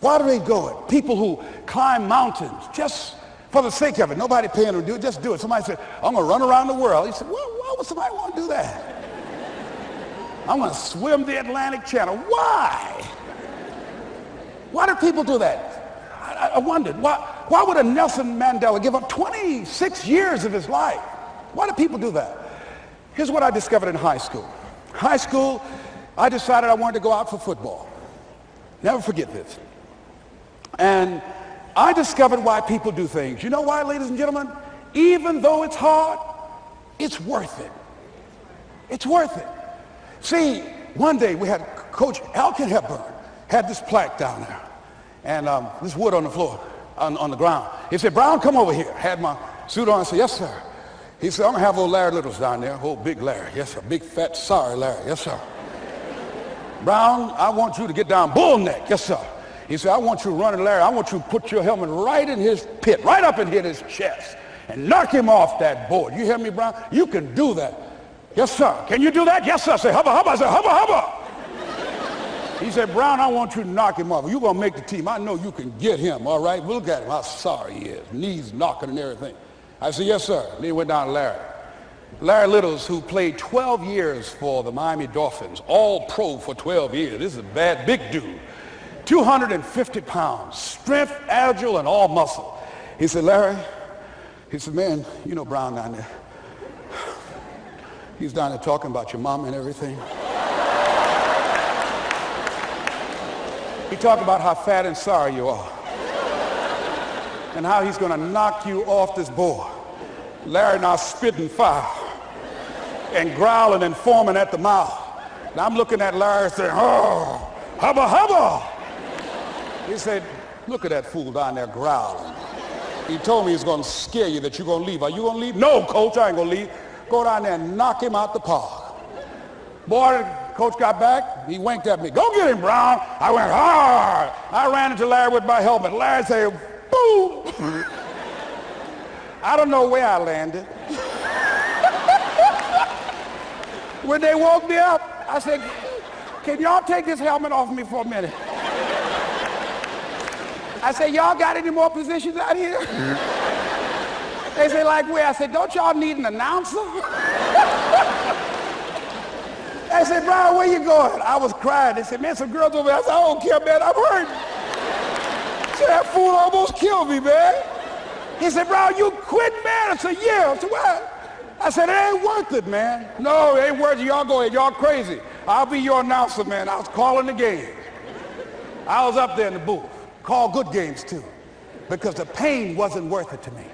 Why do they go it? People who climb mountains just for the sake of it. Nobody paying them to do it. Just do it. Somebody said, I'm going to run around the world. He said, well, why would somebody want to do that? I'm going to swim the Atlantic Channel. Why? Why do people do that? I, I wondered. Why, why would a Nelson Mandela give up 26 years of his life? Why do people do that? Here's what I discovered in high school. High school, I decided I wanted to go out for football. Never forget this. And I discovered why people do things. You know why, ladies and gentlemen? Even though it's hard, it's worth it. It's worth it. See, one day we had Coach Elkin Hepburn had this plaque down there and um, this wood on the floor, on, on the ground. He said, Brown, come over here. Had my suit on. I said, yes, sir. He said, I'm going to have old Larry Littles down there, old big Larry. Yes, sir. Big, fat, sorry Larry. Yes, sir. Brown, I want you to get down bull neck. Yes, sir. He said, I want you running Larry. I want you to put your helmet right in his pit, right up in his chest, and knock him off that board. You hear me, Brown? You can do that. Yes, sir. Can you do that? Yes, sir. Say, hubba, hubba. I say, hubba, hubba. He said, Brown, I want you to knock him off. You're going to make the team. I know you can get him, all right? At him, how sorry he is. Knees knocking and everything. I said, yes, sir. Then he went down to Larry. Larry Littles, who played 12 years for the Miami Dolphins, all pro for 12 years. This is a bad, big dude. 250 pounds, strength, agile, and all muscle. He said, Larry, he said, man, you know Brown down there. He's down there talking about your mom and everything. He talked about how fat and sorry you are and how he's going to knock you off this board. Larry now spitting fire and growling and foaming at the mouth. Now I'm looking at Larry saying, oh, hubba hubba. He said, look at that fool down there growling. He told me he's going to scare you that you're going to leave. Are you going to leave? No, coach, I ain't going to leave. Go down there and knock him out the park. Boy, coach got back. He winked at me. Go get him, Brown. I went hard. I ran into Larry with my helmet. Larry said, boom. I don't know where I landed. when they woke me up, I said, can y'all take this helmet off me for a minute? I said, y'all got any more positions out here? they said, like where? I said, don't y'all need an announcer? I said, Brian, where you going? I was crying. They said, man, some girls over there. I said, I don't care, man. I'm hurt. Said, that fool almost killed me, man. He said, Brown, you quit, man. I said, yeah. I said, what? I said, it ain't worth it, man. No, it ain't worth it. Y'all go ahead. Y'all crazy. I'll be your announcer, man. I was calling the game. I was up there in the booth. Call good games, too. because the pain wasn't worth it to me.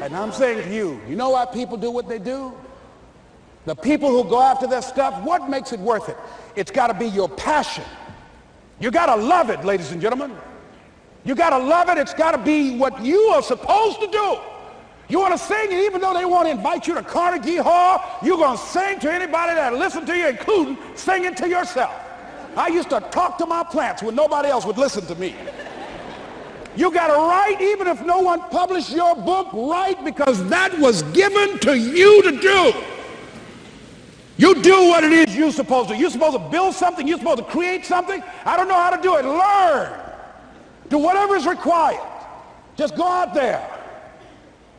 And I'm saying to you, you know why people do what they do? The people who go after their stuff, what makes it worth it? It's got to be your passion. You got to love it, ladies and gentlemen. You got to love it. It's got to be what you are supposed to do. You want to sing, and even though they want to invite you to Carnegie Hall, you're going to sing to anybody that listen to you, including singing to yourself. I used to talk to my plants when nobody else would listen to me. You got to write even if no one published your book, write because that was given to you to do. You do what it is you're supposed to. You're supposed to build something. You're supposed to create something. I don't know how to do it. Learn. Do whatever is required. Just go out there.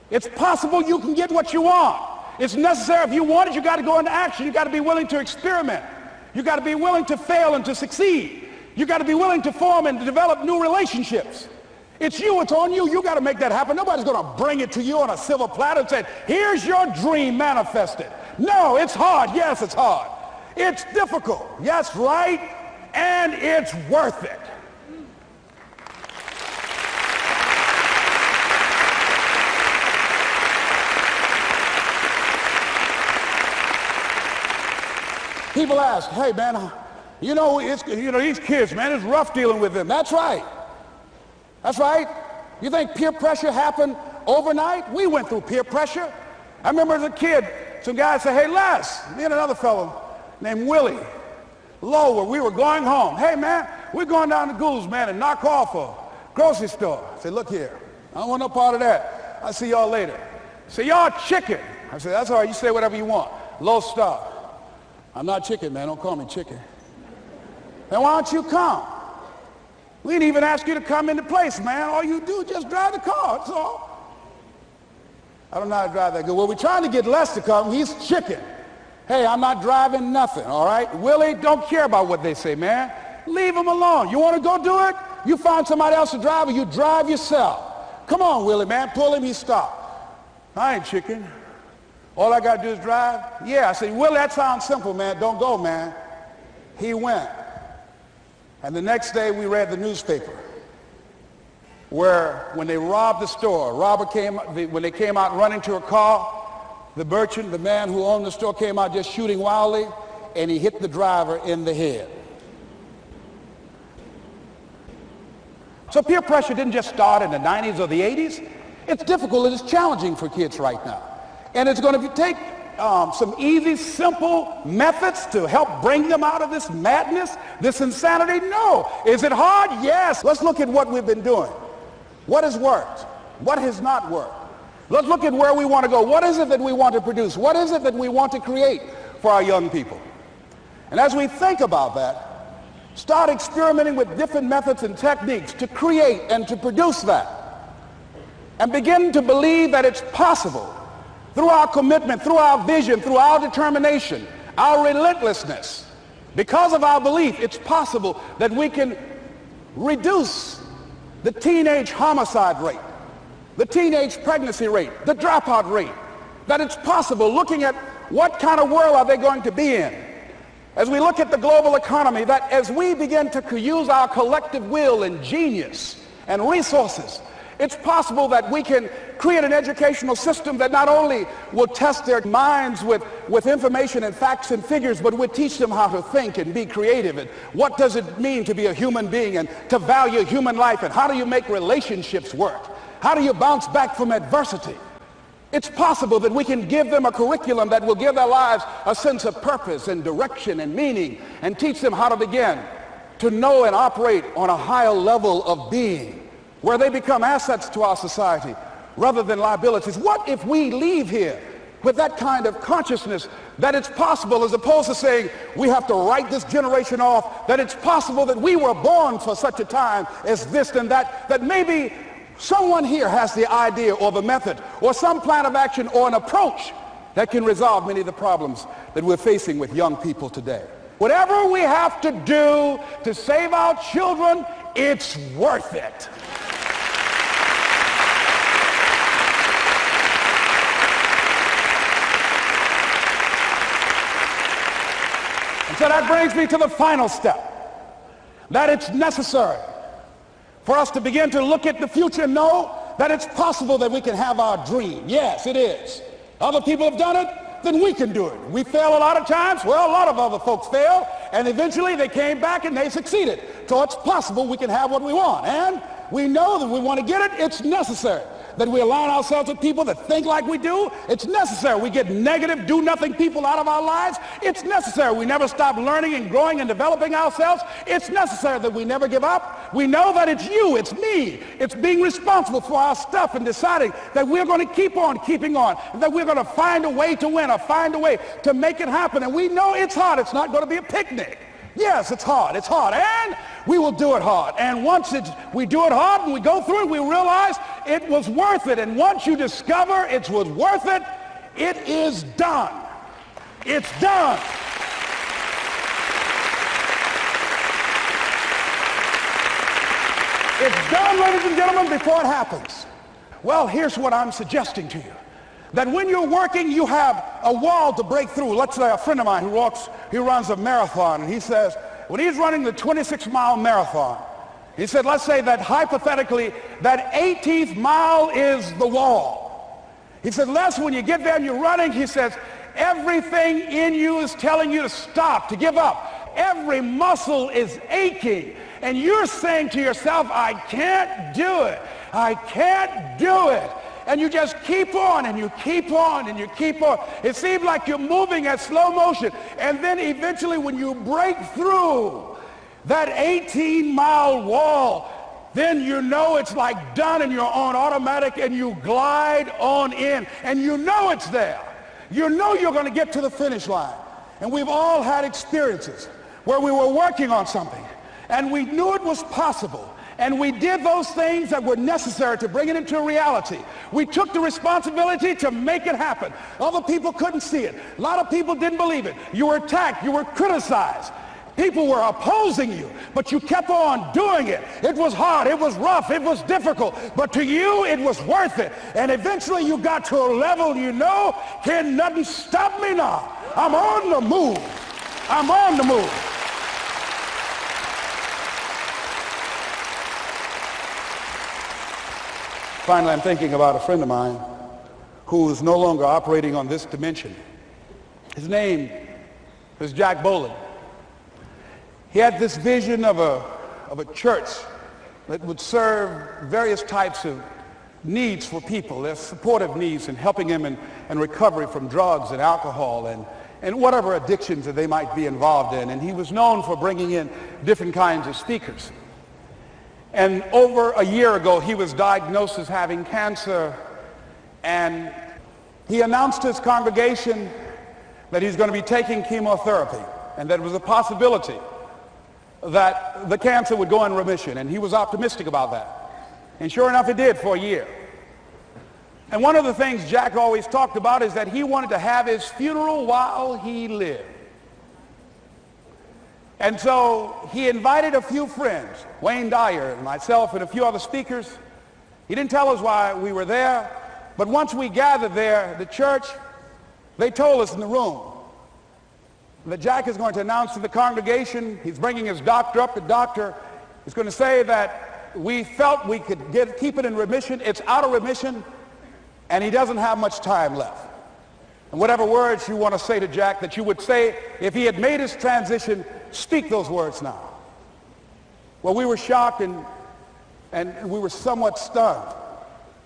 It's possible you can get what you want. It's necessary. If you want it, you got to go into action. You got to be willing to experiment. You got to be willing to fail and to succeed. You got to be willing to form and to develop new relationships. It's you, it's on you. You got to make that happen. Nobody's going to bring it to you on a silver platter and say, here's your dream manifested. No, it's hard. Yes, it's hard. It's difficult. Yes, right. And it's worth it. People ask, hey man, uh, you know, it's, you know, these kids, man, it's rough dealing with them. That's right. That's right. You think peer pressure happened overnight? We went through peer pressure. I remember as a kid, some guys said, hey, Les, me and another fellow named Willie Lower, we were going home. Hey, man, we're going down to Gould's, man, and knock off a grocery store. I said, look here, I don't want no part of that. I'll see y'all later. Say, y'all chicken. I said, that's all right, you say whatever you want. Low star. I'm not chicken, man, don't call me chicken. Then why don't you come? We didn't even ask you to come into place, man. All you do is just drive the car, that's all. I don't know how to drive that good. Well, we're trying to get Les to come. He's chicken. Hey, I'm not driving nothing, all right? Willie, don't care about what they say, man. Leave him alone. You want to go do it? You find somebody else to drive or you drive yourself. Come on, Willie, man. Pull him, he stop. I ain't chicken. All I got to do is drive? Yeah. I said, Willie, that sounds simple, man. Don't go, man. He went. And the next day we read the newspaper where when they robbed the store, robber came, when they came out running to a car, the merchant, the man who owned the store came out just shooting wildly and he hit the driver in the head. So peer pressure didn't just start in the 90s or the 80s. It's difficult and it's challenging for kids right now. And it's going to take um, some easy, simple methods to help bring them out of this madness, this insanity? No. Is it hard? Yes. Let's look at what we've been doing. What has worked? What has not worked? Let's look at where we want to go. What is it that we want to produce? What is it that we want to create for our young people? And as we think about that, start experimenting with different methods and techniques to create and to produce that. And begin to believe that it's possible through our commitment, through our vision, through our determination, our relentlessness, because of our belief, it's possible that we can reduce the teenage homicide rate, the teenage pregnancy rate, the dropout rate, that it's possible looking at what kind of world are they going to be in. As we look at the global economy, that as we begin to use our collective will and genius and resources it's possible that we can create an educational system that not only will test their minds with, with information and facts and figures, but will teach them how to think and be creative and what does it mean to be a human being and to value human life and how do you make relationships work? How do you bounce back from adversity? It's possible that we can give them a curriculum that will give their lives a sense of purpose and direction and meaning and teach them how to begin to know and operate on a higher level of being where they become assets to our society rather than liabilities. What if we leave here with that kind of consciousness that it's possible as opposed to saying we have to write this generation off, that it's possible that we were born for such a time as this and that, that maybe someone here has the idea or the method or some plan of action or an approach that can resolve many of the problems that we're facing with young people today. Whatever we have to do to save our children, it's worth it. So that brings me to the final step, that it's necessary for us to begin to look at the future and know that it's possible that we can have our dream. Yes, it is. Other people have done it, then we can do it. We fail a lot of times. Well, a lot of other folks fail, and eventually they came back and they succeeded. So it's possible we can have what we want. And we know that we want to get it. It's necessary that we align ourselves with people that think like we do. It's necessary. We get negative, do-nothing people out of our lives. It's necessary. We never stop learning and growing and developing ourselves. It's necessary that we never give up. We know that it's you, it's me. It's being responsible for our stuff and deciding that we're going to keep on keeping on, that we're going to find a way to win or find a way to make it happen. And we know it's hard. It's not going to be a picnic. Yes, it's hard. It's hard. And we will do it hard. And once it's, we do it hard and we go through it, we realize it was worth it. And once you discover it was worth it, it is done. It's done. It's done, ladies and gentlemen, before it happens. Well, here's what I'm suggesting to you. That when you're working, you have a wall to break through. Let's say a friend of mine who walks, he runs a marathon, and he says, when he's running the 26-mile marathon, he said, let's say that hypothetically, that 18th mile is the wall. He said, Les, when you get there and you're running, he says, everything in you is telling you to stop, to give up. Every muscle is aching. And you're saying to yourself, I can't do it. I can't do it and you just keep on and you keep on and you keep on. It seems like you're moving at slow motion. And then eventually when you break through that 18 mile wall, then you know it's like done and you're on automatic and you glide on in and you know it's there. You know you're going to get to the finish line. And we've all had experiences where we were working on something and we knew it was possible and we did those things that were necessary to bring it into reality. We took the responsibility to make it happen. Other people couldn't see it. A lot of people didn't believe it. You were attacked. You were criticized. People were opposing you, but you kept on doing it. It was hard. It was rough. It was difficult. But to you, it was worth it. And eventually you got to a level you know, can nothing stop me now. I'm on the move. I'm on the move. Finally, I'm thinking about a friend of mine who is no longer operating on this dimension. His name was Jack Boland. He had this vision of a, of a church that would serve various types of needs for people, their supportive needs and helping them in, in recovery from drugs and alcohol and, and whatever addictions that they might be involved in. And he was known for bringing in different kinds of speakers. And over a year ago, he was diagnosed as having cancer. And he announced to his congregation that he's going to be taking chemotherapy and that it was a possibility that the cancer would go in remission. And he was optimistic about that. And sure enough, it did for a year. And one of the things Jack always talked about is that he wanted to have his funeral while he lived. And so he invited a few friends, Wayne Dyer and myself and a few other speakers. He didn't tell us why we were there, but once we gathered there, the church, they told us in the room that Jack is going to announce to the congregation, he's bringing his doctor up, the doctor is going to say that we felt we could get, keep it in remission, it's out of remission, and he doesn't have much time left. And whatever words you want to say to Jack that you would say if he had made his transition Speak those words now. Well, we were shocked and, and we were somewhat stunned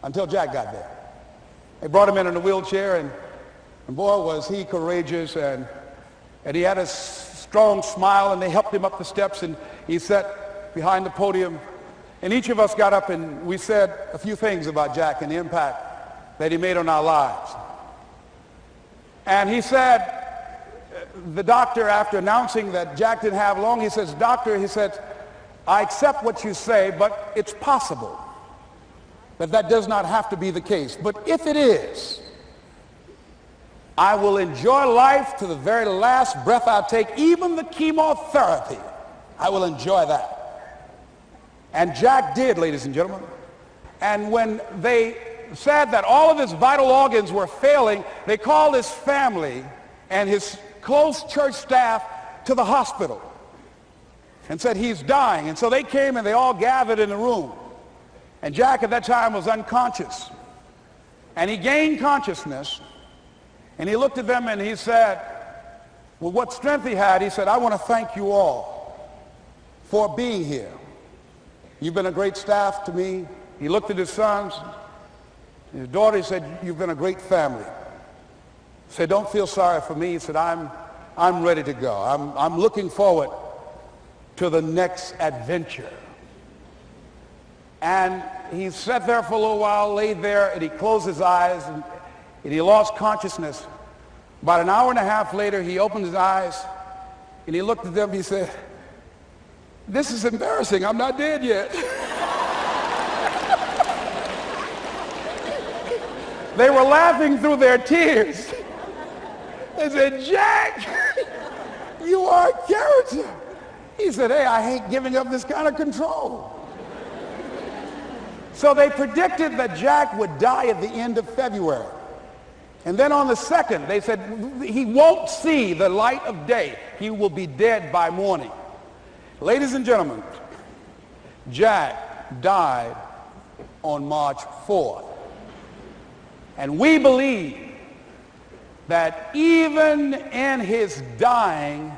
until Jack got there. They brought him in in a wheelchair, and, and boy, was he courageous, and, and he had a strong smile, and they helped him up the steps, and he sat behind the podium. And each of us got up and we said a few things about Jack and the impact that he made on our lives. And he said, uh, the doctor, after announcing that Jack didn't have long, he says, doctor, he said, I accept what you say, but it's possible that that does not have to be the case. But if it is, I will enjoy life to the very last breath I take, even the chemotherapy. I will enjoy that. And Jack did, ladies and gentlemen. And when they said that all of his vital organs were failing, they called his family and his close church staff to the hospital. and said, he's dying. And so they came and they all gathered in the room. And Jack at that time was unconscious. And he gained consciousness. And he looked at them and he said, with what strength he had, he said, I want to thank you all for being here. You've been a great staff to me. He looked at his sons, his daughter, said, you've been a great family. Said, don't feel sorry for me. He said, I'm, I'm ready to go. I'm, I'm looking forward to the next adventure. And he sat there for a little while, laid there, and he closed his eyes, and, and he lost consciousness. About an hour and a half later, he opened his eyes, and he looked at them, he said, this is embarrassing. I'm not dead yet. they were laughing through their tears. They said, Jack, you are a character. He said, hey, I hate giving up this kind of control. So they predicted that Jack would die at the end of February. And then on the second, they said, he won't see the light of day. He will be dead by morning. Ladies and gentlemen, Jack died on March 4th. And we believe that even in his dying,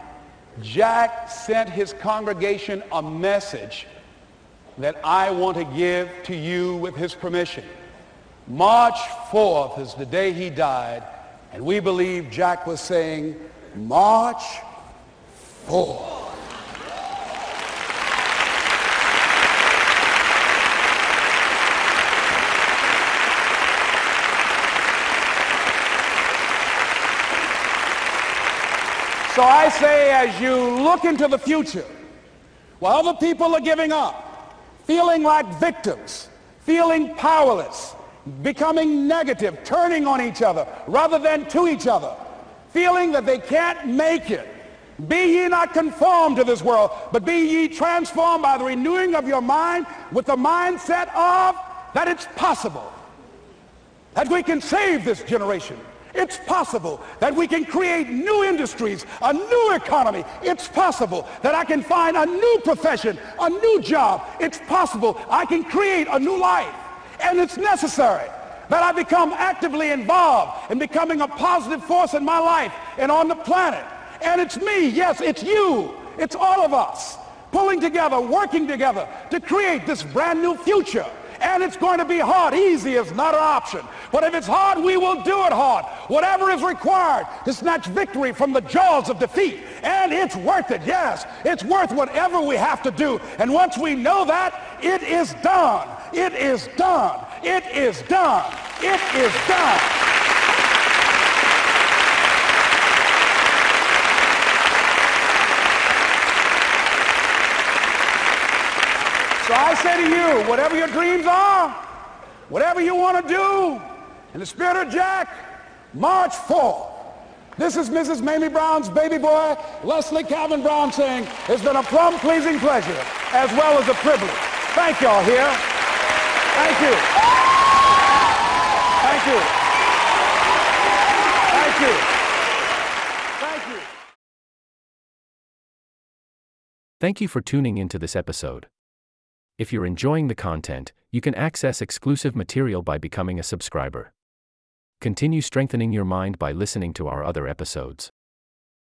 Jack sent his congregation a message that I want to give to you with his permission. March 4th is the day he died, and we believe Jack was saying, March 4th. So I say, as you look into the future, while other people are giving up, feeling like victims, feeling powerless, becoming negative, turning on each other rather than to each other, feeling that they can't make it, be ye not conformed to this world, but be ye transformed by the renewing of your mind with the mindset of that it's possible that we can save this generation it's possible that we can create new industries, a new economy. It's possible that I can find a new profession, a new job. It's possible I can create a new life. And it's necessary that I become actively involved in becoming a positive force in my life and on the planet. And it's me, yes, it's you, it's all of us pulling together, working together to create this brand new future and it's going to be hard. Easy is not an option. But if it's hard, we will do it hard. Whatever is required to snatch victory from the jaws of defeat. And it's worth it, yes. It's worth whatever we have to do. And once we know that, it is done. It is done. It is done. It is done. So I say to you, whatever your dreams are, whatever you want to do, in the spirit of Jack, march forth. This is Mrs. Mamie Brown's baby boy, Leslie Calvin Brown saying, it's been a plum-pleasing pleasure as well as a privilege. Thank y'all here. Thank you. Thank you. Thank you. Thank you. Thank you for tuning into this episode. If you're enjoying the content, you can access exclusive material by becoming a subscriber. Continue strengthening your mind by listening to our other episodes.